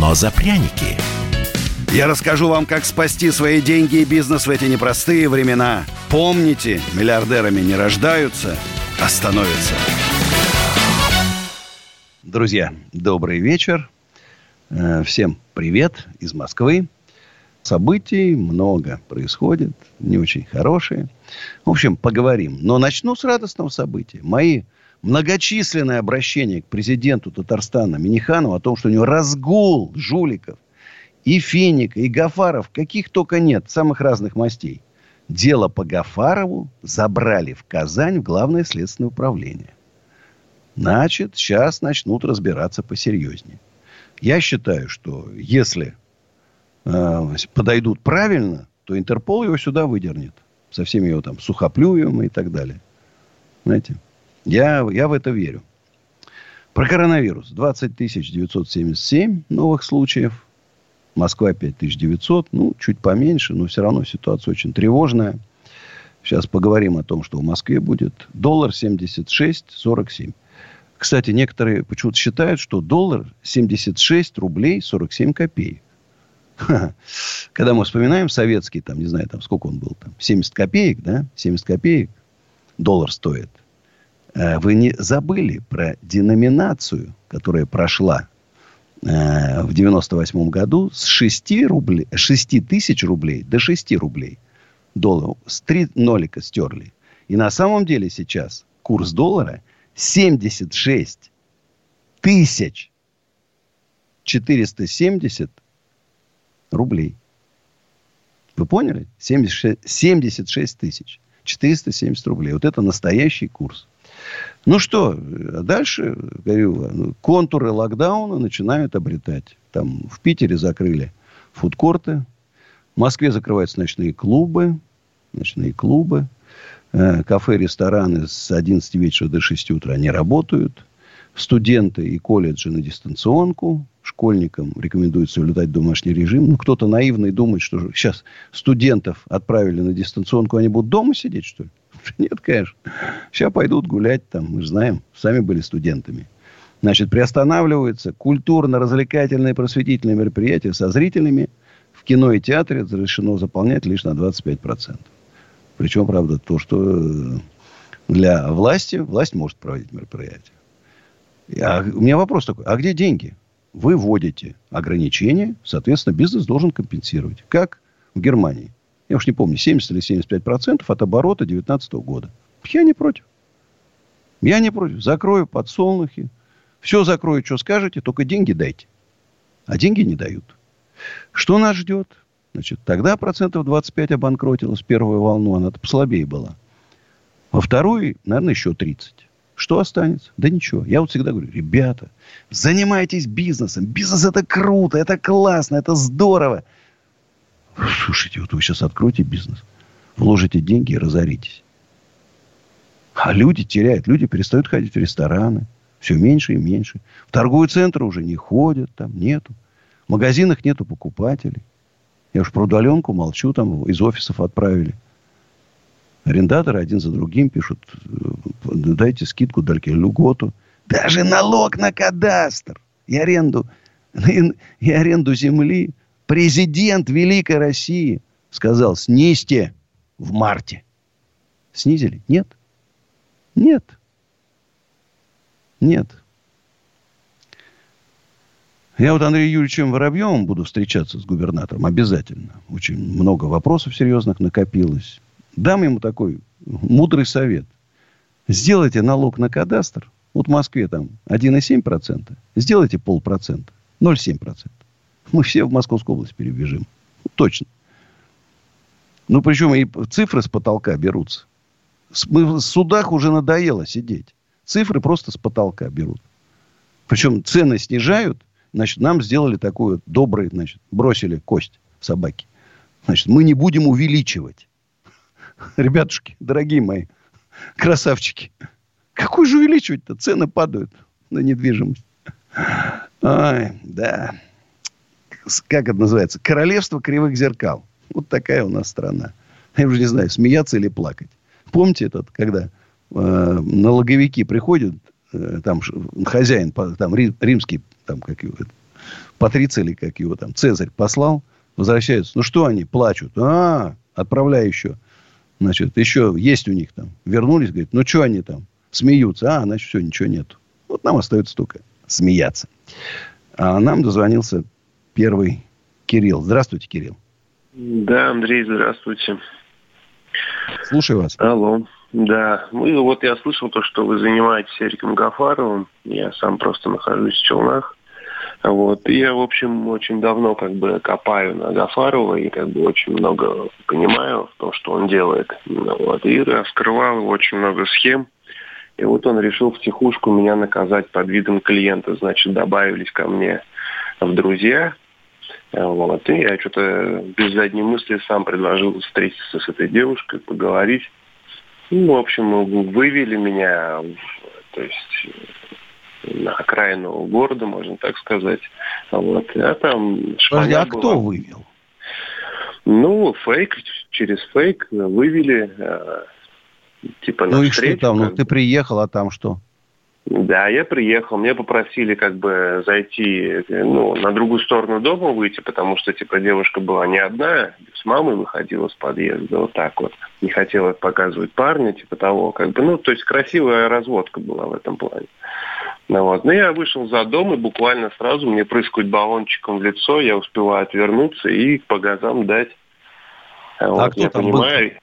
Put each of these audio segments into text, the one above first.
но за пряники. Я расскажу вам, как спасти свои деньги и бизнес в эти непростые времена. Помните, миллиардерами не рождаются, а становятся. Друзья, добрый вечер. Э, Всем привет из Москвы. Событий много происходит, не очень хорошие. В общем, поговорим. Но начну с радостного события. Мои многочисленные обращения к президенту Татарстана Миниханову о том, что у него разгул жуликов и Феника, и Гафаров, каких только нет, самых разных мастей. Дело по Гафарову забрали в Казань в Главное следственное управление. Значит, сейчас начнут разбираться посерьезнее. Я считаю, что если э, подойдут правильно, то Интерпол его сюда выдернет. Со всеми его там сухоплюем и так далее. Знаете? Я, я в это верю. Про коронавирус. 20 977 новых случаев. Москва 5900. Ну, чуть поменьше, но все равно ситуация очень тревожная. Сейчас поговорим о том, что в Москве будет. Доллар 76,47. Кстати, некоторые почему-то считают, что доллар 76 рублей 47 копеек. Когда мы вспоминаем советский, там, не знаю, там, сколько он был, там, 70 копеек, да, 70 копеек доллар стоит. Э, Вы не забыли про деноминацию, которая прошла э, в 98 году с 6, рублей, 6 тысяч рублей до 6 рублей. Доллар с 3 нолика стерли. И на самом деле сейчас курс доллара 76 тысяч 470 рублей. Вы поняли? 76, 76 тысяч 470 рублей. Вот это настоящий курс. Ну что, дальше, говорю, ну, контуры локдауна начинают обретать. Там в Питере закрыли фудкорты. В Москве закрываются ночные клубы. Ночные клубы. Э, Кафе, рестораны с 11 вечера до 6 утра не работают. Студенты и колледжи на дистанционку. Школьникам рекомендуется в домашний режим. Ну, кто-то наивный думает, что сейчас студентов отправили на дистанционку, они будут дома сидеть, что ли? Нет, конечно. Сейчас пойдут гулять там, мы же знаем, сами были студентами. Значит, приостанавливаются культурно-развлекательные просветительные мероприятия со зрителями. В кино и театре разрешено заполнять лишь на 25%. Причем, правда, то, что э, для власти, власть может проводить мероприятия. А у меня вопрос такой, а где деньги? Вы вводите ограничения, соответственно, бизнес должен компенсировать. Как в Германии я уж не помню, 70 или 75 процентов от оборота 2019 года. Я не против. Я не против. Закрою подсолнухи. Все закрою, что скажете, только деньги дайте. А деньги не дают. Что нас ждет? Значит, тогда процентов 25 обанкротилось первую волну, она послабее была. Во вторую, наверное, еще 30. Что останется? Да ничего. Я вот всегда говорю, ребята, занимайтесь бизнесом. Бизнес это круто, это классно, это здорово. Слушайте, вот вы сейчас откроете бизнес, вложите деньги и разоритесь. А люди теряют. Люди перестают ходить в рестораны. Все меньше и меньше. В торговые центры уже не ходят. Там нету. В магазинах нету покупателей. Я уж про удаленку молчу. Там из офисов отправили. Арендаторы один за другим пишут. Дайте скидку, дайте льготу. Даже налог на кадастр и аренду, и аренду земли Президент Великой России сказал, снизьте в марте. Снизили? Нет. Нет. Нет. Я вот Андреем Юрьевичем Воробьевым буду встречаться с губернатором обязательно. Очень много вопросов серьезных накопилось. Дам ему такой мудрый совет. Сделайте налог на кадастр. Вот в Москве там 1,7%. Сделайте полпроцента. 0,7% мы все в Московскую область перебежим. Точно. Ну, причем и цифры с потолка берутся. Мы в судах уже надоело сидеть. Цифры просто с потолка берут. Причем цены снижают, значит, нам сделали такую добрый, значит, бросили кость собаки. Значит, мы не будем увеличивать. Ребятушки, дорогие мои, красавчики, какой же увеличивать-то? Цены падают на недвижимость. Ой, да. Как это называется? Королевство кривых зеркал. Вот такая у нас страна. Я уже не знаю, смеяться или плакать. Помните этот, когда э, налоговики приходят, э, там хозяин, там римский, там как его, патриций или как его там, Цезарь послал, возвращаются. Ну что они плачут? А, отправляю еще. Значит, еще есть у них там. Вернулись, говорит, ну что они там? Смеются. А, значит, все, ничего нет. Вот нам остается только смеяться. А нам дозвонился первый Кирилл. Здравствуйте, Кирилл. Да, Андрей, здравствуйте. Слушаю вас. Алло. Да, ну вот я слышал то, что вы занимаетесь Эриком Гафаровым. Я сам просто нахожусь в Челнах. Вот. И я, в общем, очень давно как бы копаю на Гафарова и как бы очень много понимаю в том, что он делает. Вот. И раскрывал очень много схем. И вот он решил в тихушку меня наказать под видом клиента. Значит, добавились ко мне в друзья. Вот. И я что-то без задней мысли сам предложил встретиться с этой девушкой, поговорить. Ну, в общем, вывели меня, то есть на окраину города, можно так сказать. Вот. А там Подожди, а была. кто вывел? Ну, фейк, через фейк вывели, э, типа, Ну и что там? Ну, ты приехал, а там что? Да, я приехал, мне попросили как бы зайти, ну, на другую сторону дома выйти, потому что, типа, девушка была не одна, с мамой выходила с подъезда, вот так вот. Не хотела показывать парня, типа того, как бы, ну, то есть красивая разводка была в этом плане. Ну, вот. Но я вышел за дом, и буквально сразу мне прыскают баллончиком в лицо, я успеваю отвернуться и по газам дать. А вот, кто я там понимаю. Был?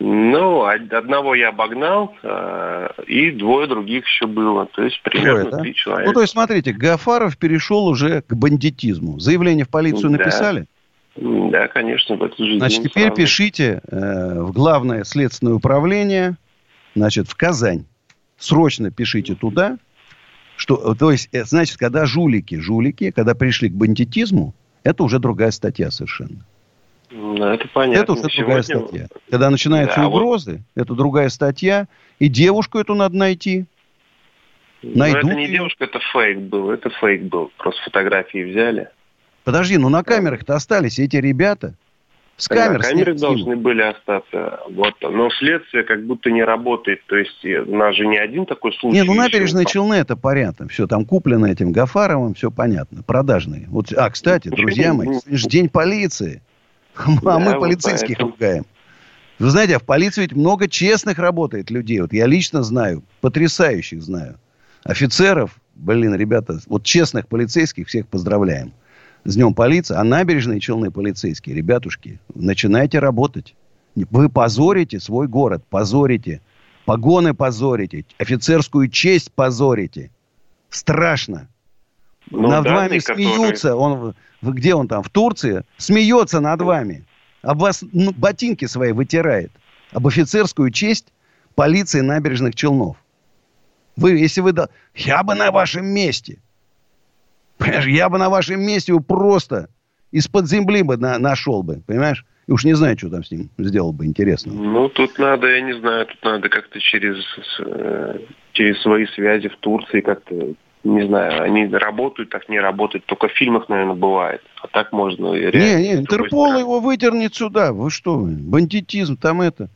Ну, одного я обогнал, э, и двое других еще было. То есть примерно Трое, три человека. Ну, то есть, смотрите, Гафаров перешел уже к бандитизму. Заявление в полицию да. написали? Да, конечно, в эту же Значит, теперь сразу. пишите э, в Главное следственное управление, значит, в Казань. Срочно пишите туда, что, то есть, э, значит, когда жулики, жулики, когда пришли к бандитизму, это уже другая статья совершенно. Ну, это понятно. Это уже другая статья. Когда начинаются да, угрозы, вот... это другая статья. И девушку эту надо найти. Найдут Но это не ее. девушка, это фейк был. Это фейк был. Просто фотографии взяли. Подожди, ну на камерах-то остались эти ребята. С камер да, камеры должны были остаться. Вот. Но следствие как будто не работает. То есть у нас же не один такой случай. Не, ну набережные Челны это понятно. Все там куплено этим Гафаровым, все понятно. Продажные. Вот, а, кстати, Почему? друзья мои, день полиции. А мы полицейских ругаем. Вы знаете, а в полиции ведь много честных работает людей. Вот я лично знаю, потрясающих знаю. Офицеров, блин, ребята, вот честных полицейских всех поздравляем с Днем полиции, а набережные Челны полицейские, ребятушки, начинайте работать. Вы позорите свой город, позорите. Погоны позорите, офицерскую честь позорите. Страшно. Ну, над вами смеются. Которые... Он, где он там? В Турции? Смеется над вами. Об вас ну, ботинки свои вытирает. Об офицерскую честь полиции набережных Челнов. Вы, если вы... Я бы на вашем месте. Понимаешь, я бы на вашем месте его просто из-под земли бы на, нашел бы, понимаешь? И уж не знаю, что там с ним сделал бы интересно. Ну, тут надо, я не знаю, тут надо как-то через, э, через свои связи в Турции как-то, не знаю, они работают, так не работают. Только в фильмах, наверное, бывает. А так можно реально... Не, не, Интерпол его выдернет сюда. Вы что, бандитизм там это...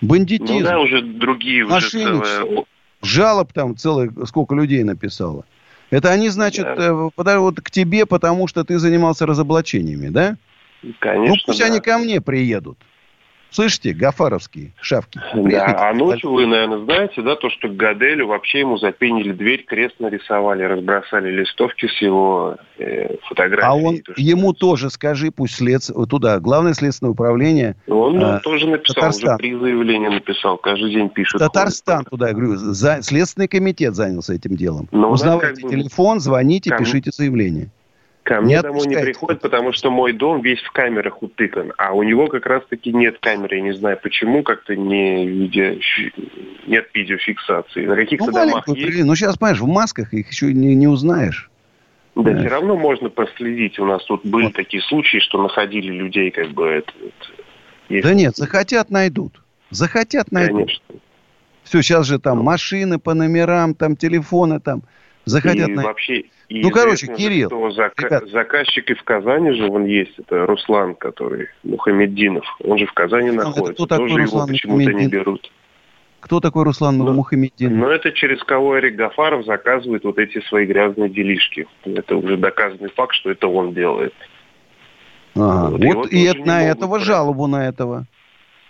Бандитизм. Ну да, уже другие... Уже целое... Жалоб там целое, сколько людей написало. Это они, значит, да. э, вот к тебе, потому что ты занимался разоблачениями, да? Конечно. Ну, пусть да. они ко мне приедут. Слышите, гафаровские шавки. Да, а ночью вы, наверное, знаете, да, то, что Гаделю вообще ему запенили дверь, крест нарисовали, разбросали листовки с его э, фотографией. А он, то, ему тоже скажи, пусть след... туда, главное следственное управление. Он а, тоже написал, Татарстан. уже при заявлении написал, каждый день пишет. Татарстан туда, я говорю, за... Следственный комитет занялся этим делом. Но ну, Узнавайте как бы... телефон, звоните, Кому... пишите заявление. Ко мне не домой не приходит, потому что мой дом весь в камерах утыкан, а у него как раз-таки нет камеры. Я не знаю почему, как-то не видео, нет видеофиксации. На каких-то ну, домах есть. Ну, сейчас, понимаешь, в масках их еще не, не узнаешь. Да, Знаешь. все равно можно проследить. У нас тут были вот. такие случаи, что находили людей, как бы это. Если... Да нет, захотят найдут. Захотят найдут. Конечно. Все, сейчас же там машины по номерам, там телефоны там. Захотят и найдут. вообще, и ну, короче, Кирилл. Что зака- ребят... Заказчик и в Казани же он есть. Это Руслан, который Мухаммеддинов. Он же в Казани находится. Кто такой Тоже Руслан его почему-то не берут. Кто такой Руслан ну, Мухаммеддинов? Ну, это через кого Эрик Гафаров заказывает вот эти свои грязные делишки. Это уже доказанный факт, что это он делает. Ага. Вот, вот и, это, на этого брать. жалобу на этого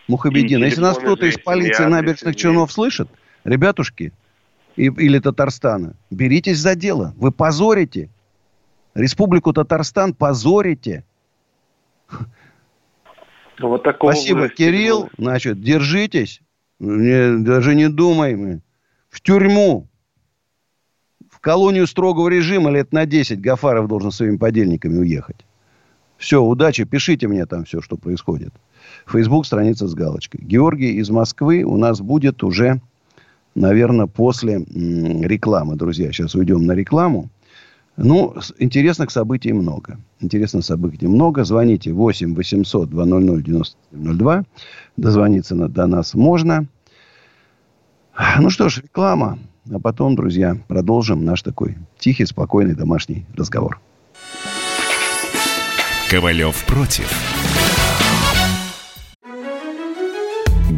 Мухаммедина. Если нас кто-то из полиции набережных Челнов слышит, ребятушки, и, или Татарстана, беритесь за дело. Вы позорите. Республику Татарстан позорите. Вот такого Спасибо, Кирилл. Значит, держитесь. Не, даже не думай. Мы. В тюрьму. В колонию строгого режима лет на 10 Гафаров должен своими подельниками уехать. Все, удачи, пишите мне там все, что происходит. Фейсбук, страница с галочкой. Георгий из Москвы у нас будет уже, наверное, после рекламы, друзья. Сейчас уйдем на рекламу. Ну, интересных событий много. Интересных событий много. Звоните 8 800 200 9702. Дозвониться на, до нас можно. Ну что ж, реклама. А потом, друзья, продолжим наш такой тихий, спокойный домашний разговор. Ковалев против.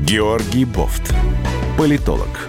Георгий Бофт. Политолог,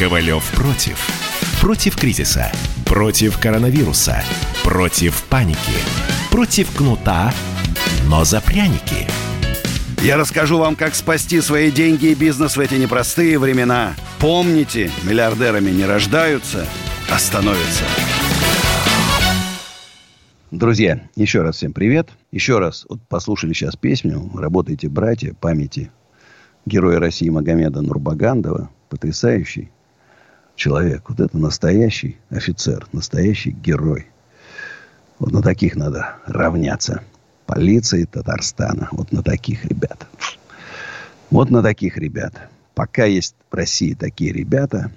«Ковалев против». Против кризиса, против коронавируса, против паники, против кнута, но за пряники. Я расскажу вам, как спасти свои деньги и бизнес в эти непростые времена. Помните, миллиардерами не рождаются, а становятся. Друзья, еще раз всем привет. Еще раз вот послушали сейчас песню «Работайте, братья, памяти» героя России Магомеда Нурбагандова. Потрясающий человек. Вот это настоящий офицер, настоящий герой. Вот на таких надо равняться. Полиции Татарстана. Вот на таких ребят. Вот на таких ребят. Пока есть в России такие ребята,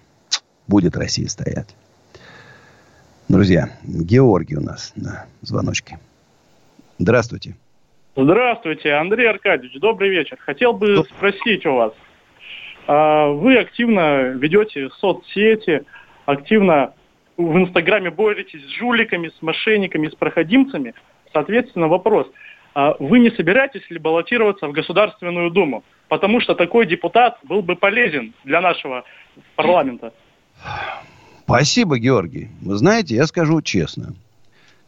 будет Россия стоять. Друзья, Георгий у нас на звоночке. Здравствуйте. Здравствуйте, Андрей Аркадьевич, добрый вечер. Хотел бы спросить у вас. А, вы активно ведете соцсети, активно в Инстаграме боретесь с жуликами, с мошенниками, с проходимцами. Соответственно, вопрос. А вы не собираетесь ли баллотироваться в Государственную Думу? Потому что такой депутат был бы полезен для нашего парламента. Спасибо, Георгий. Вы знаете, я скажу честно.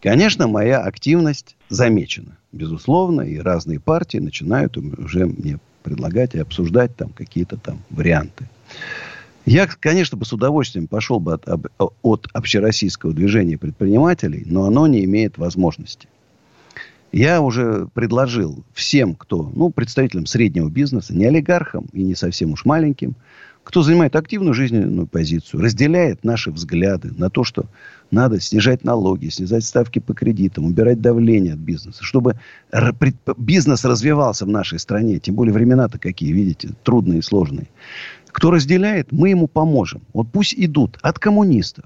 Конечно, моя активность замечена, безусловно, и разные партии начинают уже мне предлагать и обсуждать там какие-то там варианты. Я, конечно, бы с удовольствием пошел бы от, от общероссийского движения предпринимателей, но оно не имеет возможности. Я уже предложил всем, кто, ну, представителям среднего бизнеса, не олигархам и не совсем уж маленьким, кто занимает активную жизненную позицию, разделяет наши взгляды на то, что надо снижать налоги, снижать ставки по кредитам, убирать давление от бизнеса, чтобы бизнес развивался в нашей стране. Тем более времена-то какие, видите, трудные и сложные. Кто разделяет, мы ему поможем. Вот пусть идут от коммунистов,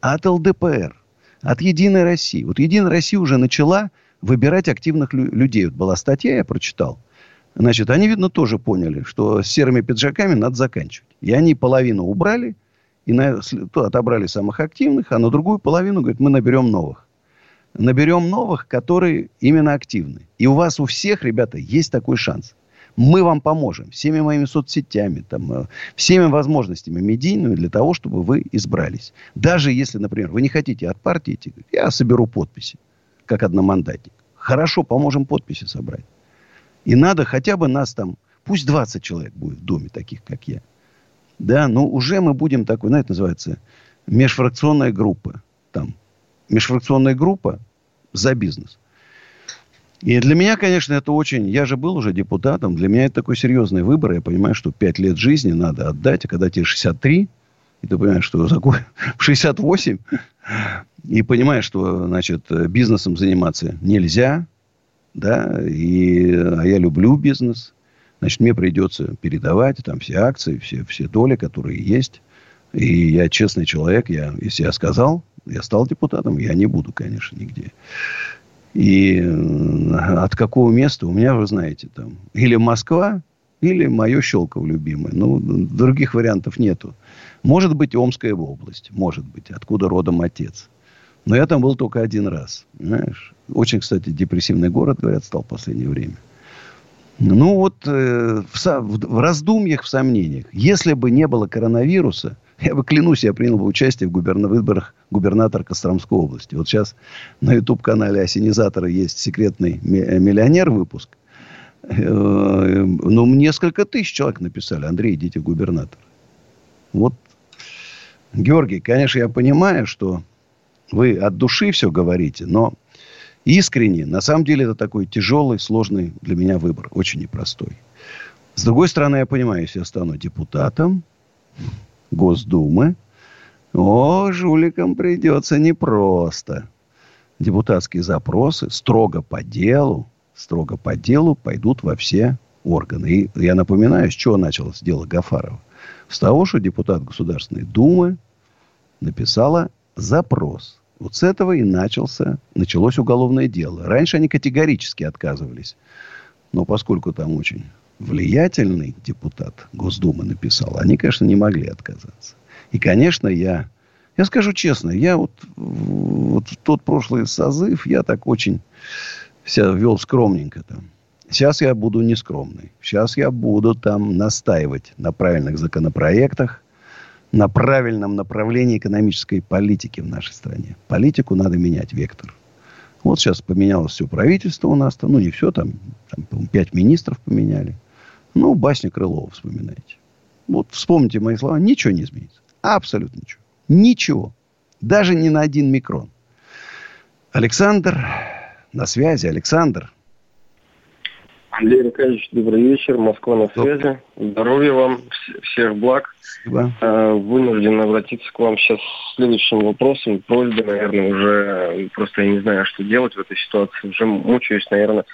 от ЛДПР, от Единой России. Вот Единая Россия уже начала выбирать активных людей. Вот была статья, я прочитал – Значит, они, видно, тоже поняли, что с серыми пиджаками надо заканчивать. И они половину убрали, и на, отобрали самых активных, а на другую половину, говорят, мы наберем новых. Наберем новых, которые именно активны. И у вас у всех, ребята, есть такой шанс. Мы вам поможем всеми моими соцсетями, там, э, всеми возможностями медийными для того, чтобы вы избрались. Даже если, например, вы не хотите от партии идти, я соберу подписи, как одномандатник. Хорошо, поможем подписи собрать. И надо хотя бы нас там, пусть 20 человек будет в доме таких, как я. Да, но уже мы будем такой, знаете, называется, межфракционная группа. Там межфракционная группа за бизнес. И для меня, конечно, это очень... Я же был уже депутатом. Для меня это такой серьезный выбор. Я понимаю, что 5 лет жизни надо отдать. А когда тебе 63, и ты понимаешь, что закон в 68, и понимаешь, что, значит, бизнесом заниматься нельзя, да, и, а я люблю бизнес, значит, мне придется передавать там все акции, все, все доли, которые есть. И я честный человек, я, если я сказал, я стал депутатом, я не буду, конечно, нигде. И от какого места у меня, вы знаете, там, или Москва, или мое Щелково любимое. Ну, других вариантов нету. Может быть, Омская область. Может быть, откуда родом отец. Но я там был только один раз. Знаешь? Очень, кстати, депрессивный город, говорят, стал в последнее время. Ну, вот э, в, в, раздумьях, в сомнениях. Если бы не было коронавируса, я бы, клянусь, я принял бы участие в губерна... выборах губернатора Костромской области. Вот сейчас на YouTube-канале Осенизатора есть секретный миллионер выпуск. Э, ну, несколько тысяч человек написали. Андрей, идите в губернатор. Вот, Георгий, конечно, я понимаю, что вы от души все говорите, но искренне, на самом деле, это такой тяжелый, сложный для меня выбор. Очень непростой. С другой стороны, я понимаю, если я стану депутатом Госдумы, о, жуликам придется непросто. Депутатские запросы строго по делу, строго по делу пойдут во все органы. И я напоминаю, с чего началось дело Гафарова. С того, что депутат Государственной Думы написала запрос. Вот с этого и начался, началось уголовное дело. Раньше они категорически отказывались. Но поскольку там очень влиятельный депутат Госдумы написал, они, конечно, не могли отказаться. И, конечно, я, я скажу честно, я вот, вот в тот прошлый созыв, я так очень себя вел скромненько там. Сейчас я буду нескромный. Сейчас я буду там настаивать на правильных законопроектах, на правильном направлении экономической политики в нашей стране. Политику надо менять, вектор. Вот сейчас поменялось все правительство у нас. Там, ну, не все, там, там пять министров поменяли. Ну, басня Крылова вспоминайте. Вот вспомните мои слова, ничего не изменится. Абсолютно ничего. Ничего. Даже не на один микрон. Александр на связи. Александр. Андрей Аркадьевич, добрый вечер. Москва на связи. Здоровья вам, всех благ. Спасибо. А, вынужден обратиться к вам сейчас с следующим вопросом. Просьба, наверное, уже просто я не знаю, что делать в этой ситуации. Уже мучаюсь, наверное,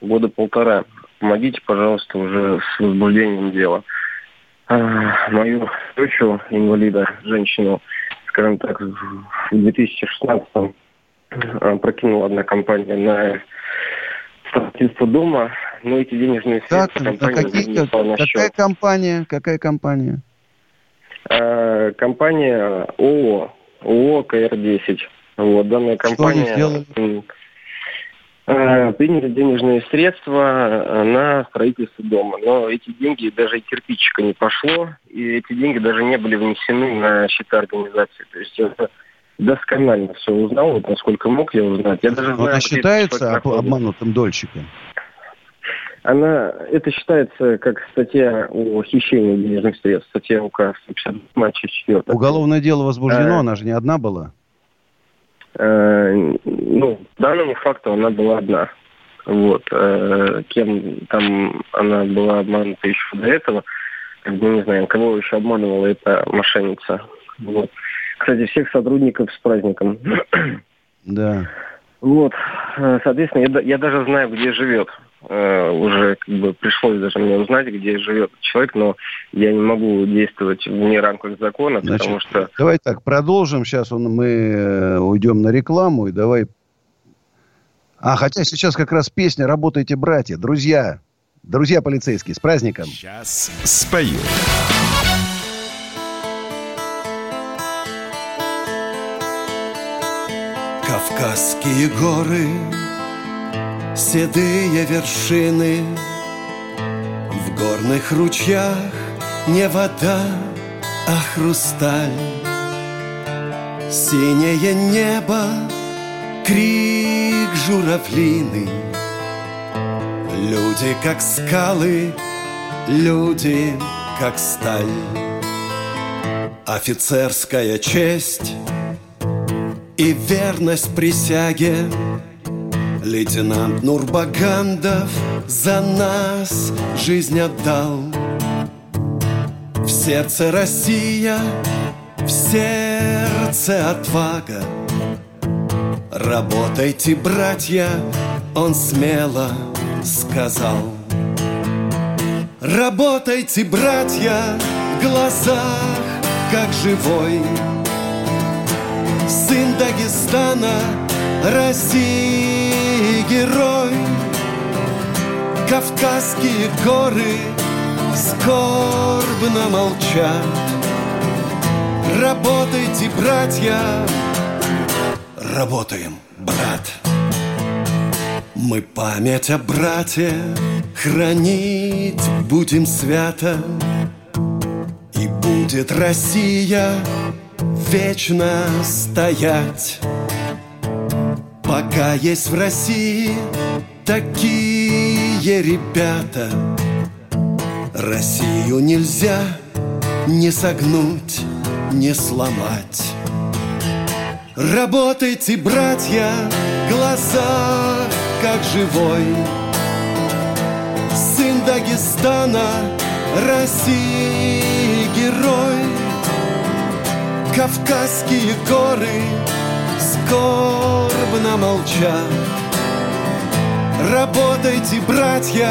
года полтора. Помогите, пожалуйста, уже с возбуждением дела. А, мою дочь, инвалида, женщину, скажем так, в 2016-м а, прокинула одна компания на строительство дома, но эти денежные средства как, компания а какие, как, Какая компания? Какая компания? А, компания ООО, ООО КР-10. Вот, данная компания... Что они? Э, приняли денежные средства э, на строительство дома. Но эти деньги, даже и кирпичика не пошло, и эти деньги даже не были внесены на счета организации. То есть это досконально все узнал, вот насколько мог я узнать. Я даже знаю, это считается об, обманутым дольщиком? Она, это считается как статья о хищении денежных средств, статья УК 152 4. Уголовное дело возбуждено, а, она же не одна была? Э, ну, данному факту она была одна. Вот. Э, кем там она была обманута еще до этого, как бы не знаем, кого еще обманывала эта мошенница. Вот. Кстати, всех сотрудников с праздником. Да. Вот. Э, соответственно, я, я даже знаю, где живет. Uh, уже как бы пришлось даже мне узнать, где живет человек, но я не могу действовать вне рамках закона, Значит, потому что... Давай так, продолжим. Сейчас он, мы э, уйдем на рекламу и давай... А, хотя сейчас как раз песня «Работайте, братья». Друзья, друзья полицейские, с праздником. Сейчас спою. Кавказские горы, седые вершины, В горных ручьях не вода, а хрусталь. Синее небо, крик журавлины, Люди как скалы, люди как сталь. Офицерская честь — и верность присяге. Лейтенант Нурбагандов за нас жизнь отдал. В сердце Россия, в сердце отвага. Работайте, братья, он смело сказал. Работайте, братья, в глазах, как живой. Сын Дагестана, России герой. Кавказские горы скорбно молчат. Работайте, братья, работаем, брат. Мы память о брате хранить будем свято, И будет Россия вечно стоять. Пока есть в России такие ребята, Россию нельзя не согнуть, не сломать. Работайте, братья, глаза как живой Сын Дагестана, России герой Кавказские горы скорбно молчат Работайте, братья,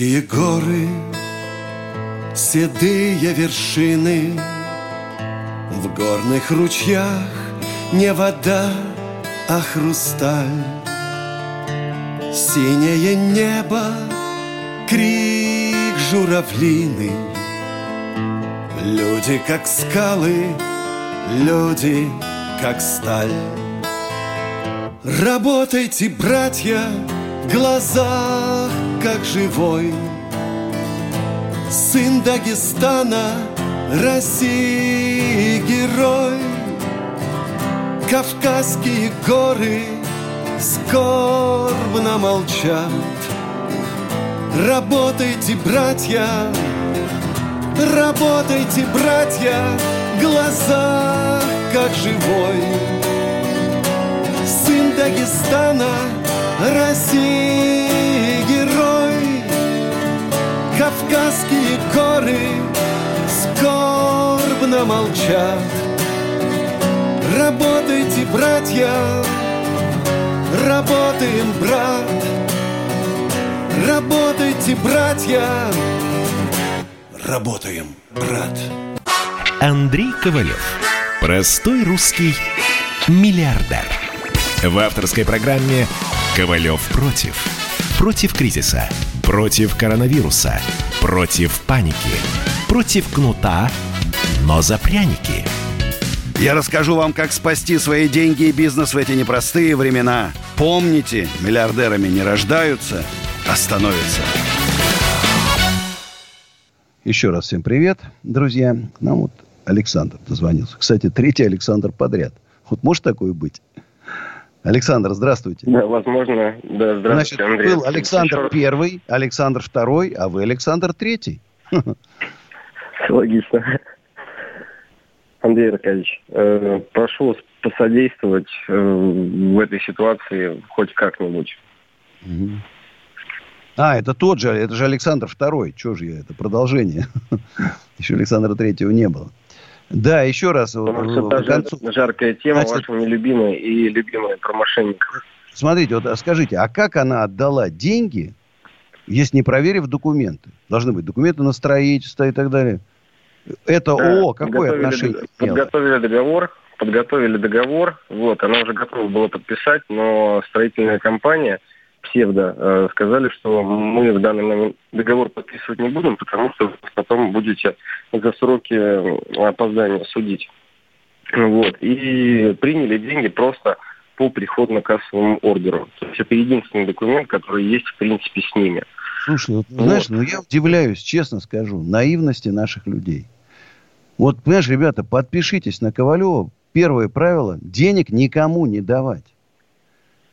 Кавказские горы, седые вершины, В горных ручьях не вода, а хрусталь. Синее небо, крик журавлины, Люди как скалы, люди как сталь. Работайте, братья, в глазах как живой Сын Дагестана, России герой. Кавказские горы скорбно молчат. Работайте, братья, работайте, братья Глаза как живой. Сын Дагестана, России Кавказские горы скорбно молчат Работайте, братья, работаем, брат Работайте, братья, работаем, брат Андрей Ковалев. Простой русский миллиардер. В авторской программе «Ковалев против». Против кризиса, против коронавируса, против паники, против кнута, но за пряники. Я расскажу вам, как спасти свои деньги и бизнес в эти непростые времена. Помните, миллиардерами не рождаются, а становятся. Еще раз всем привет, друзья. Нам вот Александр дозвонился. Кстати, третий Александр подряд. Вот может такое быть? Александр, здравствуйте. Да, возможно, да, здравствуйте, Значит, Андрей. был Александр первый, Александр второй, а вы Александр третий. Логично. Андрей Аркадьевич, э, прошу вас посодействовать э, в этой ситуации хоть как-нибудь. А, это тот же, это же Александр второй. Чего же я, это продолжение. Еще Александра третьего не было. Да, еще раз. вот, Потому жар- концу- жаркая тема Значит- ваша нелюбимая и любимая про мошенников. Смотрите, вот а скажите, а как она отдала деньги, если не проверив документы? Должны быть документы на строительство и так далее. Это Да, ООО какое отношение? Подготовили договор, подготовили договор, вот, она уже готова была подписать, но строительная компания, псевдо, э, сказали, что мы в данный момент договор подписывать не будем, потому что потом будете за сроки опоздания судить. Вот. И приняли деньги просто по приходно-кассовому ордеру. То есть это единственный документ, который есть в принципе с ними. Слушай, вот, вот. знаешь, ну я удивляюсь, честно скажу, наивности наших людей. Вот, понимаешь, ребята, подпишитесь на Ковалева. Первое правило – денег никому не давать.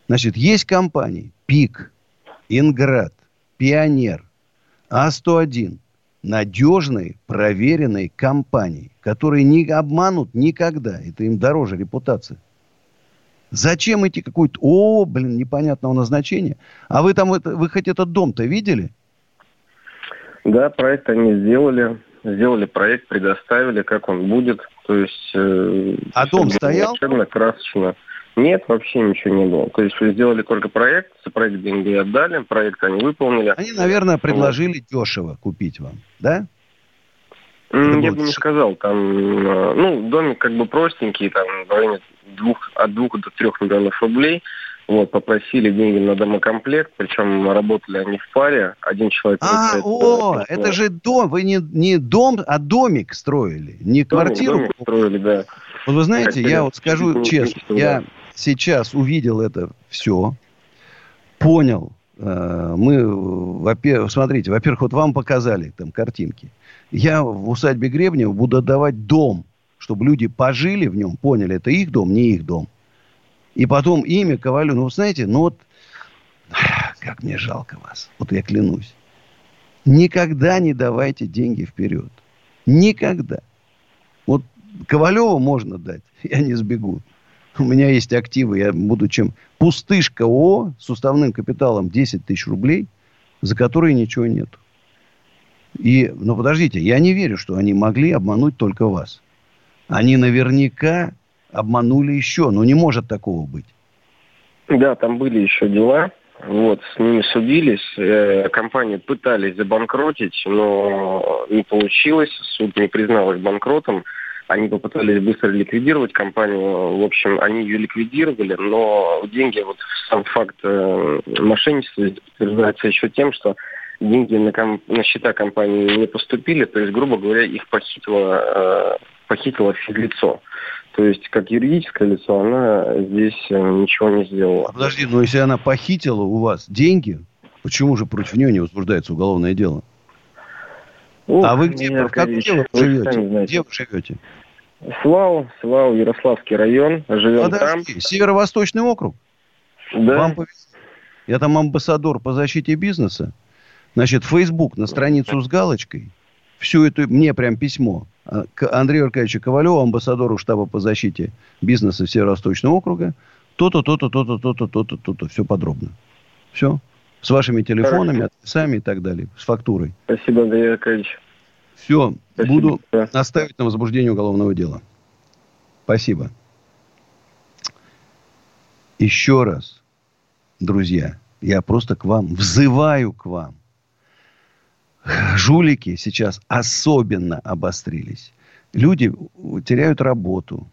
Значит, есть компании ПИК, Инград, Пионер, А101. Надежные, проверенные компании, которые не обманут никогда. Это им дороже репутация. Зачем идти какой-то, о, блин, непонятного назначения? А вы там, это, вы хоть этот дом-то видели? Да, проект они сделали. Сделали проект, предоставили, как он будет. То есть... Э, а дом стоял? красочно. Нет, вообще ничего не было. То есть сделали только проект, за проект деньги отдали, проект они выполнили. Они, наверное, предложили вот. дешево купить вам, да? Это Я бы не сказал, там, э, ну, домик как бы простенький, там, в районе двух, от двух до трех миллионов рублей. Вот, попросили деньги на домокомплект, причем работали они в паре, один человек... А, о, это же дом, вы не, не дом, а домик строили, не домик, квартиру. Домик строили, да. Вот вы знаете, Хотели я вот скажу честно, я сейчас увидел это все, понял, э, мы, смотрите, во-первых, вот вам показали там картинки. Я в усадьбе Гребнева буду отдавать дом, чтобы люди пожили в нем, поняли, это их дом, не их дом. И потом имя Ковалю, ну, знаете, ну вот, как мне жалко вас, вот я клянусь. Никогда не давайте деньги вперед. Никогда. Вот Ковалеву можно дать, я не сбегу. У меня есть активы, я буду чем... Пустышка ООО с уставным капиталом 10 тысяч рублей, за которые ничего нет. И, ну подождите, я не верю, что они могли обмануть только вас. Они наверняка обманули еще. Ну, не может такого быть. Да, там были еще дела. Вот, с ними судились. Э, компании пытались забанкротить, но не получилось. Суд не признал их банкротом. Они попытались быстро ликвидировать компанию. В общем, они ее ликвидировали, но деньги, вот сам факт э, мошенничества подтверждается еще тем, что деньги на, ком- на счета компании не поступили, то есть, грубо говоря, их похитило, э, похитило физлицо. То есть, как юридическое лицо, она здесь э, ничего не сделала. А подожди, но если она похитила у вас деньги, почему же против нее не возбуждается уголовное дело? Ух, а вы где, в каком деле живете? Где вы живете? Славу, Славу, Ярославский район, живем Подожди, там. Северо-Восточный округ? Да. Вам повезло. Я там амбассадор по защите бизнеса. Значит, Facebook на страницу с галочкой. Всю эту, мне прям письмо. А, к Андрею Аркадьевичу Ковалеву, амбассадору штаба по защите бизнеса Северо-Восточного округа, то-то, то-то, то-то, то-то, то-то, то-то. Все подробно. Все. С вашими телефонами, адресами и так далее. С фактурой. Спасибо, Андрей Аркадьевич. Все. Спасибо. Буду да. наставить на возбуждение уголовного дела. Спасибо. Еще раз, друзья, я просто к вам, взываю к вам – жулики сейчас особенно обострились. Люди теряют работу.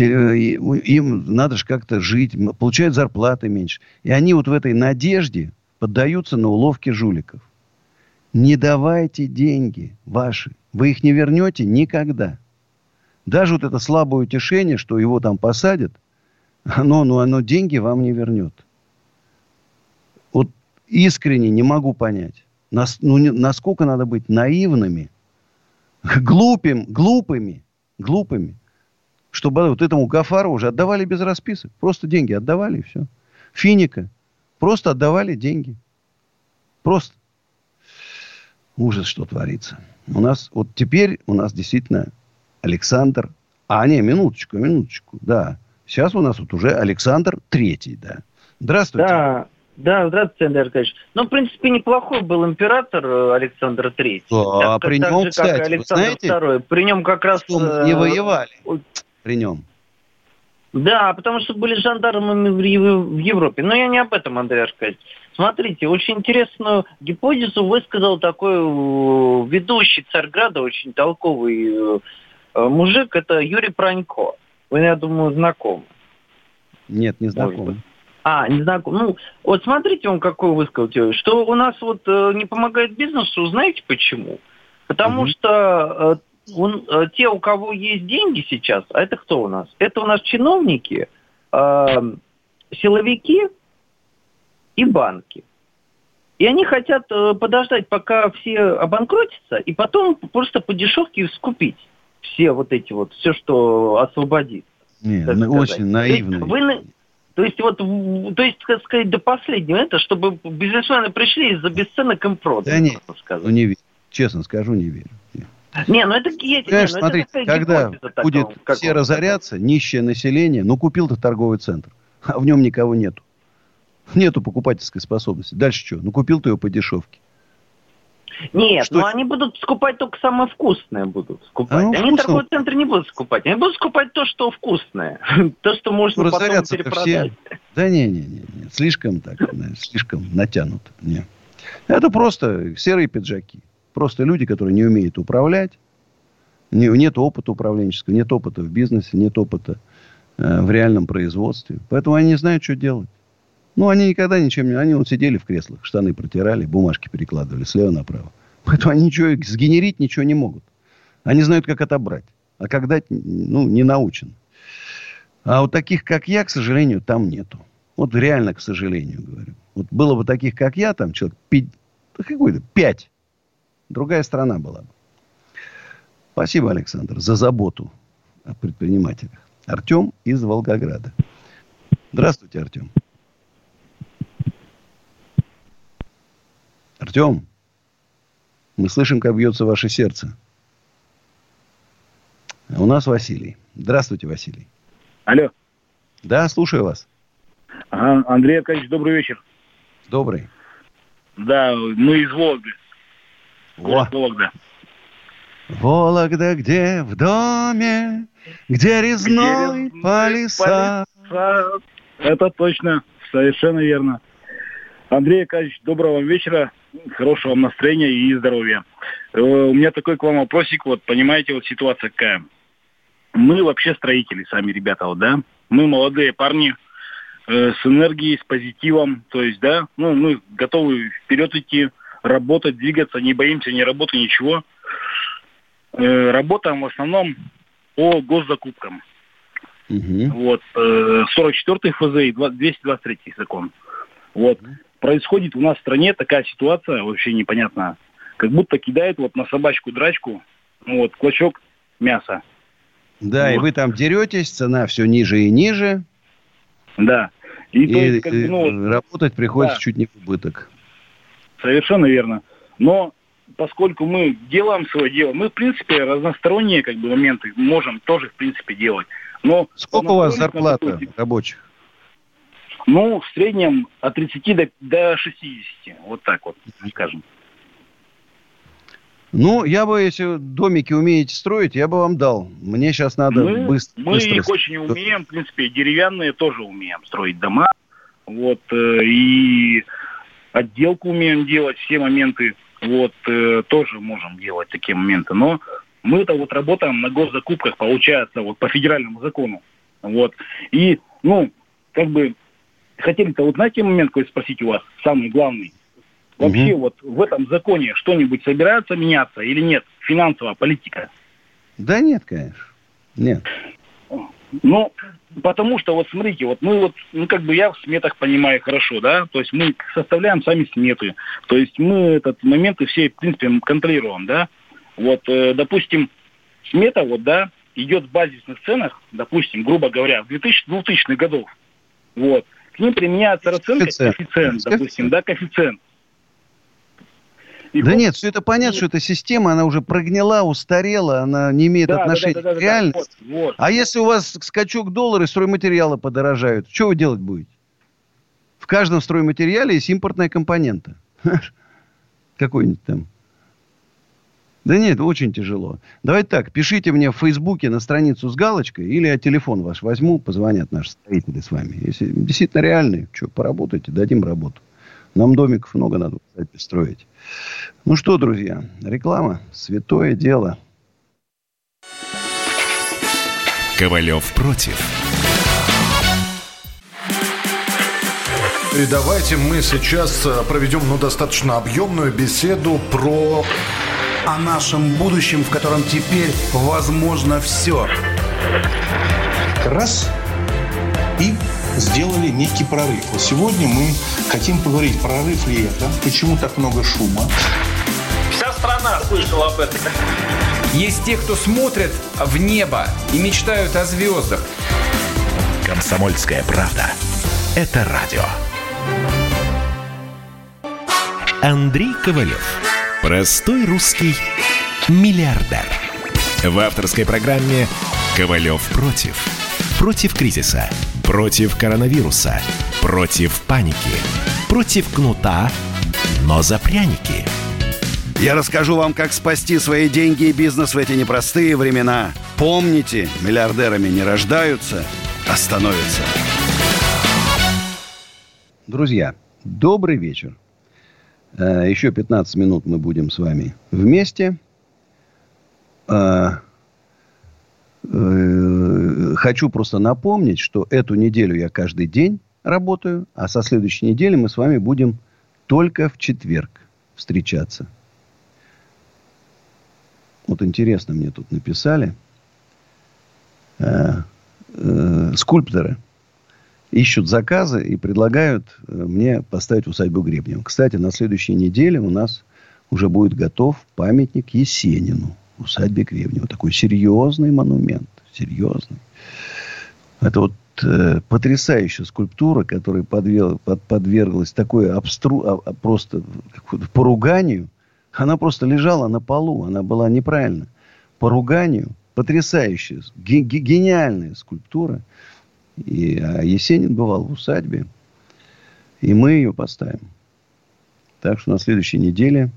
Им надо же как-то жить, получают зарплаты меньше. И они вот в этой надежде поддаются на уловки жуликов. Не давайте деньги ваши. Вы их не вернете никогда. Даже вот это слабое утешение, что его там посадят, оно, ну, оно деньги вам не вернет. Вот искренне не могу понять. Нас, ну, не, насколько надо быть наивными, глупым, глупыми, глупыми, чтобы вот этому Гафару уже отдавали без расписок. Просто деньги отдавали и все. Финика. Просто отдавали деньги. Просто. Ужас, что творится. У нас, вот теперь у нас действительно Александр... А, не, минуточку, минуточку, да. Сейчас у нас вот уже Александр Третий, да. Здравствуйте. Да, да, здравствуйте, Андрей Аркадьевич. Ну, в принципе, неплохой был император э, Александр. Да, так, при так нем, же, кстати, Александр знаете, II. При нем как раз... Что не э, воевали при нем. Да, потому что были жандармами в Европе. Но я не об этом, Андрей Аркадьевич. Смотрите, очень интересную гипотезу высказал такой э, ведущий Царьграда, очень толковый мужик, это Юрий Пронько. Вы, я думаю, знакомы. Нет, не знакомы. А, не знаю. Ну, вот смотрите, он какой высказал что у нас вот э, не помогает бизнесу, знаете почему? Потому угу. что э, он, э, те, у кого есть деньги сейчас, а это кто у нас? Это у нас чиновники, э, силовики и банки. И они хотят э, подождать, пока все обанкротятся, и потом просто по дешевке скупить все вот эти вот, все, что освободит. Не, ну, очень наивно. То есть, вы, то есть вот, то есть, так сказать, до последнего это, чтобы бизнесмены пришли из-за бесценок им продать. Да нет, ну не верю. Честно скажу, не верю. Не, ну это есть. Знаешь, не, ну, смотри, это когда будет такого, все разоряться, нищее население, ну купил ты торговый центр, а в нем никого нету. Нету покупательской способности. Дальше что? Ну купил ты его по дешевке. Нет, что? но они будут скупать только самое вкусное будут скупать. А, ну, они вкусно. торговый центр не будут скупать. Они будут скупать то, что вкусное. то, что можно потом перепродать. Все... Да не, не, не, не. Слишком так, слишком натянуто. Не. Это просто серые пиджаки. Просто люди, которые не умеют управлять. Не, нет опыта управленческого, нет опыта в бизнесе, нет опыта э, в реальном производстве. Поэтому они не знают, что делать. Ну, они никогда ничем не... Они вот сидели в креслах, штаны протирали, бумажки перекладывали слева направо. Поэтому они ничего сгенерить ничего не могут. Они знают, как отобрать. А как дать, ну, не научен. А вот таких, как я, к сожалению, там нету. Вот реально, к сожалению, говорю. Вот было бы таких, как я, там человек пи... какой-то пять Другая страна была бы. Спасибо, Александр, за заботу о предпринимателях. Артем из Волгограда. Здравствуйте, Артем. Артем, мы слышим, как бьется ваше сердце. У нас Василий. Здравствуйте, Василий. Алло. Да, слушаю вас. Ага, Андрей Аркадьевич, добрый вечер. Добрый. Да, мы из Волги. Во. Вологда. Вологда, где в доме, где резной, где палисад. палисад. Это точно, совершенно верно. Андрей Аркадьевич, доброго вам вечера, хорошего вам настроения и здоровья. Э, у меня такой к вам вопросик, вот понимаете, вот ситуация какая. Мы вообще строители сами, ребята, вот, да? Мы молодые парни, э, с энергией, с позитивом, то есть, да, ну, мы готовы вперед идти, работать, двигаться, не боимся ни работы, ничего. Э, работаем в основном по госзакупкам. Угу. Вот, э, 44-й ФЗ и 223-й закон. Вот. Угу. Происходит у нас в стране такая ситуация, вообще непонятная. Как будто кидает вот на собачку драчку, вот, клочок мяса. Да, вот. и вы там деретесь, цена все ниже и ниже. Да. И, и, есть, как, ну, работать приходится да. чуть не в убыток. Совершенно верно. Но поскольку мы делаем свое дело, мы, в принципе, разносторонние как бы, моменты можем тоже, в принципе, делать. Но Сколько у вас зарплата такой... рабочих? Ну, в среднем от 30 до, до 60. Вот так вот, скажем. Ну, я бы, если домики умеете строить, я бы вам дал. Мне сейчас надо мы, быстро... Мы быстро... их очень умеем, в принципе, деревянные тоже умеем строить дома. Вот, э, и отделку умеем делать, все моменты вот э, тоже можем делать такие моменты. Но мы-то вот работаем на госзакупках, получается, вот по федеральному закону. Вот. И, ну, как бы, хотели-то вот знаете момент какой спросить у вас, самый главный. Вообще угу. вот в этом законе что-нибудь собирается меняться или нет? Финансовая политика. Да нет, конечно. Нет. Ну, потому что, вот смотрите, вот мы вот, ну, как бы я в сметах понимаю хорошо, да, то есть мы составляем сами сметы, то есть мы этот моменты все, в принципе, контролируем, да. Вот, э, допустим, смета, вот, да, идет в базисных ценах, допустим, грубо говоря, в 2000, 2000 годов, вот, к ним применяется расценка коэффициент, коэффициент допустим, да, коэффициент. И да вот... нет, все это понятно, что эта система, она уже прогнила, устарела, она не имеет да, отношения да, да, да, к реальности. Да, вот, вот. А если у вас скачок доллара и стройматериалы подорожают, что вы делать будете? В каждом стройматериале есть импортная компонента. Какой-нибудь там. Да нет, очень тяжело. Давайте так, пишите мне в Фейсбуке на страницу с галочкой, или я телефон ваш возьму, позвонят наши строители с вами. Если действительно реальные, что, поработайте, дадим работу. Нам домиков много надо, кстати, строить. Ну что, друзья, реклама – святое дело. Ковалев против. И давайте мы сейчас э, проведем ну, достаточно объемную беседу про... О нашем будущем, в котором теперь возможно все. Раз – и сделали некий прорыв. Вот сегодня мы хотим поговорить, прорыв ли это, почему так много шума. Вся страна слышала об этом. Есть те, кто смотрят в небо и мечтают о звездах. Комсомольская правда. Это радио. Андрей Ковалев. Простой русский миллиардер. В авторской программе «Ковалев против». Против кризиса. Против коронавируса. Против паники. Против кнута, но за пряники. Я расскажу вам, как спасти свои деньги и бизнес в эти непростые времена. Помните, миллиардерами не рождаются, а становятся. Друзья, добрый вечер. Э, Еще 15 минут мы будем с вами вместе. Э, Хочу просто напомнить, что эту неделю я каждый день работаю, а со следующей недели мы с вами будем только в четверг встречаться. Вот интересно мне тут написали. Э, э, скульпторы ищут заказы и предлагают э, мне поставить усадьбу Гребнева. Кстати, на следующей неделе у нас уже будет готов памятник Есенину усадьбе Гребнева. Такой серьезный монумент. Серьезный. Это вот э, потрясающая скульптура, которая подвел, под, подверглась такой абстру, а, а, просто поруганию. Она просто лежала на полу. Она была неправильно. Поруганию. Потрясающая, ге- ге- гениальная скульптура. И а Есенин бывал в усадьбе. И мы ее поставим. Так что на следующей неделе,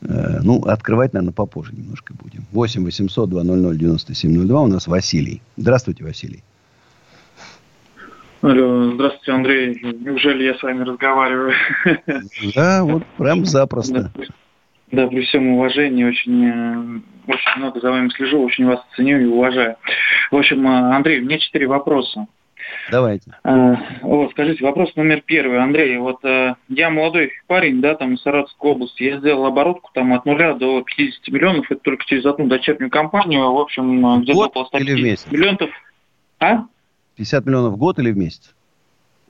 ну, открывать, наверное, попозже немножко будем. 8 800 200 9702. У нас Василий. Здравствуйте, Василий. Алло, здравствуйте, Андрей. Неужели я с вами разговариваю? Да, вот прям запросто. Да, при всем уважении, очень, э, очень много за вами слежу, очень вас ценю и уважаю. В общем, э, Андрей, меня четыре вопроса. Давайте. А, Вот, скажите, вопрос номер первый. Андрей, вот э, я молодой парень, да, там из Саратовской области, я сделал оборотку там от нуля до 50 миллионов, это только через одну дочернюю компанию, в общем, э, где-то около или в 150 месяц? миллионов. А? 50 миллионов в год или в месяц?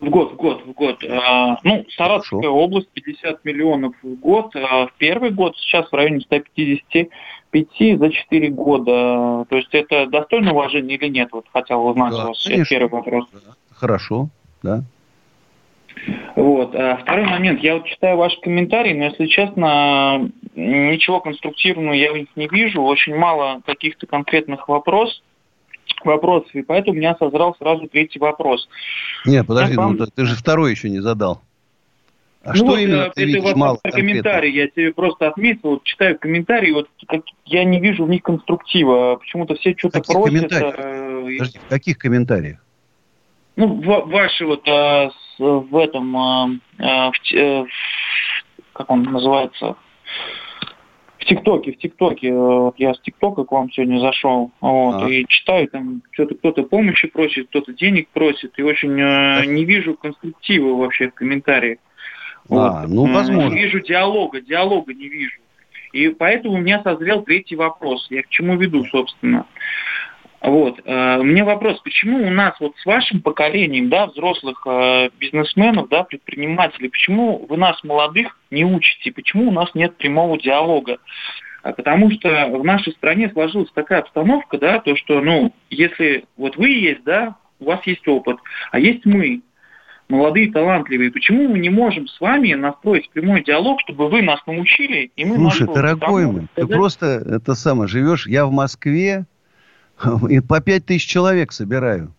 В год, в год, в год. А, ну, Саратовская область 50 миллионов в год. А в первый год сейчас в районе 155 за 4 года. То есть это достойно уважения или нет? Вот хотел узнать Да, у вас. Конечно. первый вопрос. Хорошо, да. Вот. А второй момент. Я вот читаю ваши комментарии, но, если честно, ничего конструктивного я в них не вижу. Очень мало каких-то конкретных вопросов вопросов, и поэтому у меня созрел сразу третий вопрос. Нет, подожди, ну, вам- ты- ты же второй еще не задал. А Ну что вот, именно э, ты это видишь мало комментарии, я тебе просто отметил, вот читаю комментарии, вот как- я не вижу в них конструктива. Почему-то все что-то просят. э, Подожди, в каких комментариях? ну, ва- ваши вот э, с- в этом, э, э, в, э, в- как он называется, в ТикТоке, в ТикТоке, э, вот я с ТикТока к вам сегодня зашел, вот, А. и читаю, там что-то кто-то помощи просит, кто-то денег просит, и очень э, не вижу конструктива вообще в комментариях. А, ну, возможно. Не вижу диалога, диалога не вижу. И поэтому у меня созрел третий вопрос. Я к чему веду, собственно. Вот. э, меня вопрос, почему у нас вот с вашим поколением, да, взрослых э, бизнесменов, да, предпринимателей, почему вы нас, молодых, не учите? Почему у нас нет прямого диалога? А Потому что в нашей стране сложилась такая обстановка, да, то, что, ну, если вот вы есть, да, у вас есть опыт, а есть мы, молодые, талантливые, почему мы не можем с вами настроить прямой диалог, чтобы вы нас научили, и мы Слушай, дорогой мой, ты просто это самое, живешь, я в Москве, и по пять тысяч человек собираю.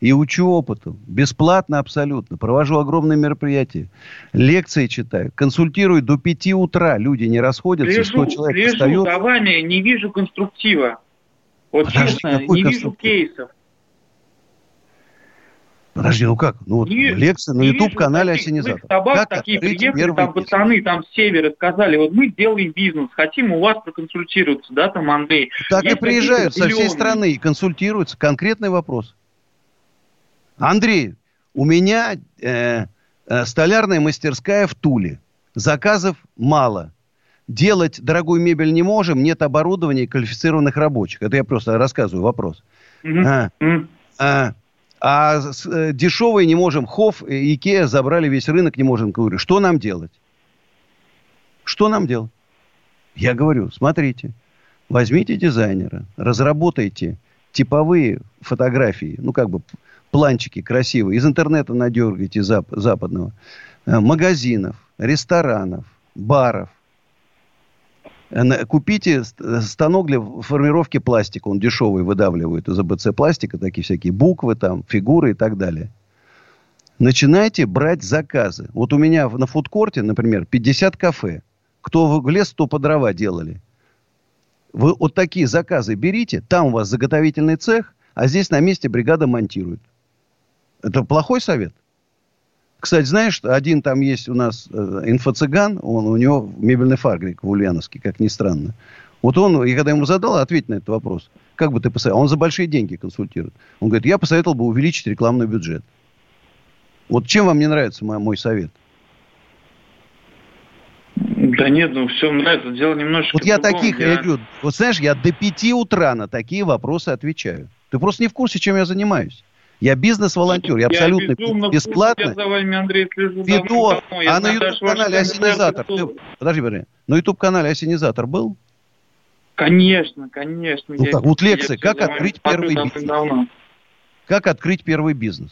И учу опыту. Бесплатно абсолютно. Провожу огромные мероприятия. Лекции читаю. Консультирую до 5 утра. Люди не расходятся. 100 Слежу, человек слежу встает. за вами, не вижу конструктива. Вот Подожди, честно, не вижу кейсов. Подожди, ну как? Ну вот Не- лекция на YouTube-канале Осенизатор. с Табак Как такие приехали, там бизнес? пацаны там с севера сказали, вот мы делаем бизнес, хотим у вас проконсультироваться, да, там, Андрей. Так и Есть приезжают какие-то со всей страны и консультируются. Конкретный вопрос. Андрей, у меня э, э, столярная мастерская в Туле. Заказов мало. Делать дорогую мебель не можем, нет оборудования и квалифицированных рабочих. Это я просто рассказываю вопрос. Мгм. А, а, А э, дешевые не можем. Хофф и Икеа забрали весь рынок, не можем. Говорю, что нам делать? Что нам делать? Я говорю, смотрите, возьмите дизайнера, разработайте типовые фотографии, ну, как бы планчики красивые, из интернета надергайте зап- западного, э, магазинов, ресторанов, баров. Э, Купите э, станок для формировки пластика, он дешевый, выдавливают из АБЦ пластика, такие всякие буквы там, фигуры и так далее. Начинайте брать заказы. Вот у меня на фудкорте, например, 50 кафе. Кто в лес, то по дрова делали. Вы вот такие заказы берите, там у вас заготовительный цех, а здесь на месте бригада монтирует. Это плохой совет? Кстати, знаешь, один там есть у нас э, инфо-цыган, он, у него мебельный фабрик в Ульяновске, как ни странно. Вот он, и когда ему задал, ответь на этот вопрос. Как бы ты посоветовал? Он за большие деньги консультирует. Он говорит, я посоветовал бы увеличить рекламный бюджет. Вот чем вам не нравится мой, мой совет? Да нет, ну все нравится. Дело немножечко Вот я другом. таких, я говорю, вот знаешь, я до пяти утра на такие вопросы отвечаю. Ты просто не в курсе, чем я занимаюсь. Я бизнес-волонтер, я абсолютно в курсе, бесплатно Я за вами, Андрей, слежу веду. давно-давно. Я А на YouTube-канале Осенизатор. ты- Подожди, подожди. На YouTube-канале Осенизатор был? Конечно, конечно. Ну я- так, вот я лекция, как открыть первый давно- бизнес? давно. Как открыть первый бизнес?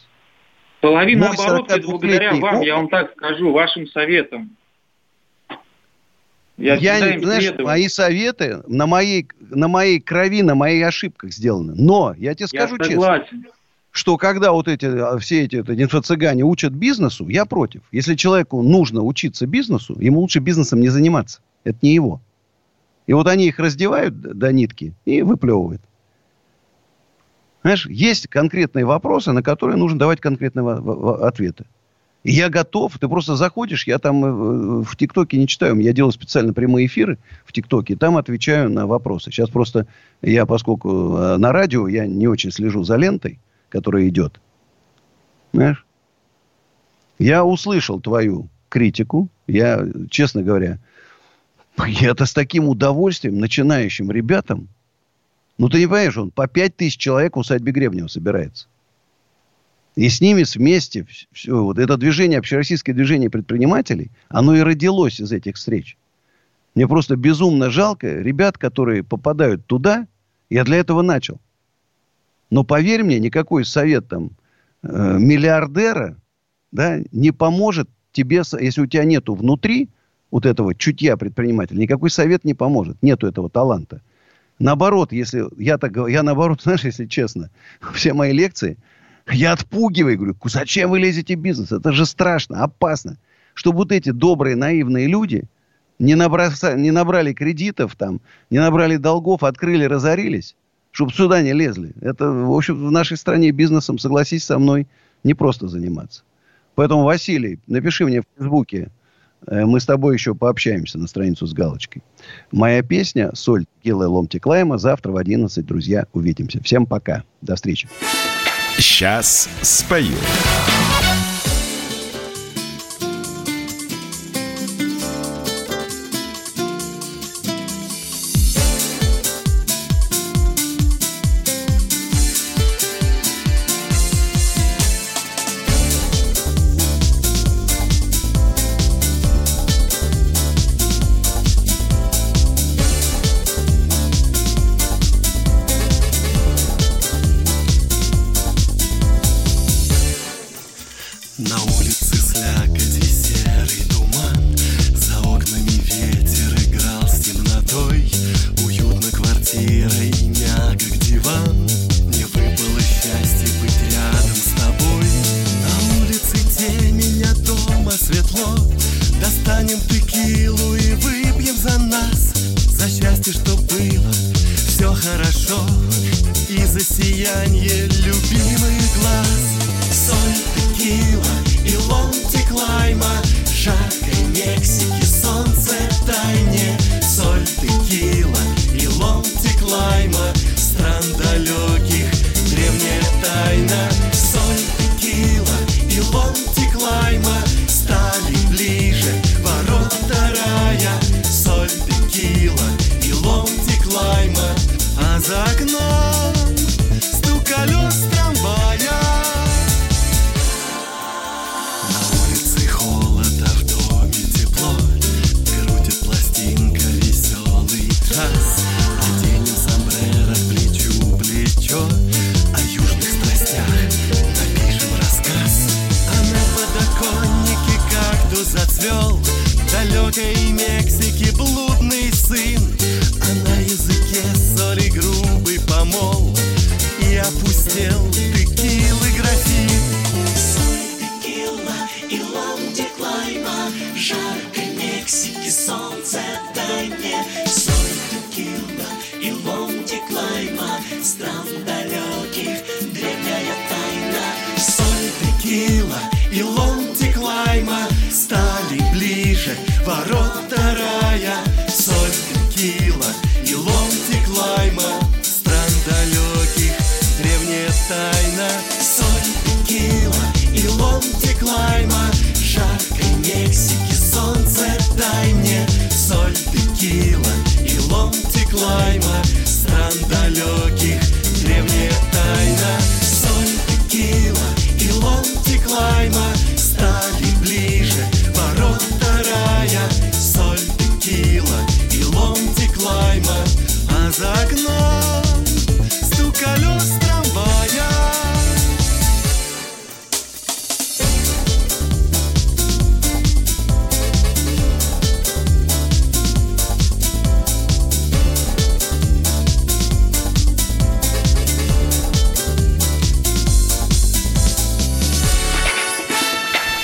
Половина Мой 42-летний благодаря вам, я опыт. вам так скажу, вашим советам. Я, Я, не, знаешь, следовал. мои советы на моей, на моей крови, на моих ошибках сделаны. Но я тебе Я скажу честно, согласен. Что когда вот эти, а, все эти инфо-цыгане учат бизнесу, я против. Если человеку нужно учиться бизнесу, ему лучше бизнесом не заниматься. Это не его. И вот они их раздевают до нитки и выплевывают. Знаешь, есть конкретные вопросы, на которые нужно давать конкретные ответы. И я готов. Ты просто заходишь, я там э, в ТикТоке не читаю. Я делаю специально прямые эфиры в ТикТоке, там отвечаю на вопросы. Сейчас просто я, поскольку э, на радио, я не очень слежу за лентой, которая идет. Знаешь? Я услышал твою критику. Я, честно говоря, я-то с таким удовольствием начинающим ребятам, ну, ты не понимаешь, он по пять тысяч человек в усадьбе Гребнева собирается. И с ними вместе все, вот это движение, общероссийское движение предпринимателей, оно и родилось из этих встреч. Мне просто безумно жалко ребят, которые попадают туда. Я для этого начал. Но поверь мне, никакой совет там э, миллиардера да, не поможет тебе, если у тебя нету внутри вот этого чутья предпринимателя, никакой совет не поможет. Нету этого таланта. Наоборот, если я так говорю, я наоборот, знаешь, если честно, все мои лекции, я отпугиваю, говорю, «Ку- зачем вы лезете в бизнес? Это же страшно, опасно. Чтобы вот эти добрые, наивные люди не, наброса- не набрали кредитов там, не набрали долгов, открыли, разорились, чтобы сюда не лезли. Это, в общем, в нашей стране бизнесом, согласись со мной, не просто заниматься. Поэтому, Василий, напиши мне в Фейсбуке, э, мы с тобой еще пообщаемся на страницу с галочкой. Моя песня «Соль, текила и ломтик лайма» завтра в 11, друзья, увидимся. Всем пока. До встречи. Сейчас спою. Ломтик лайма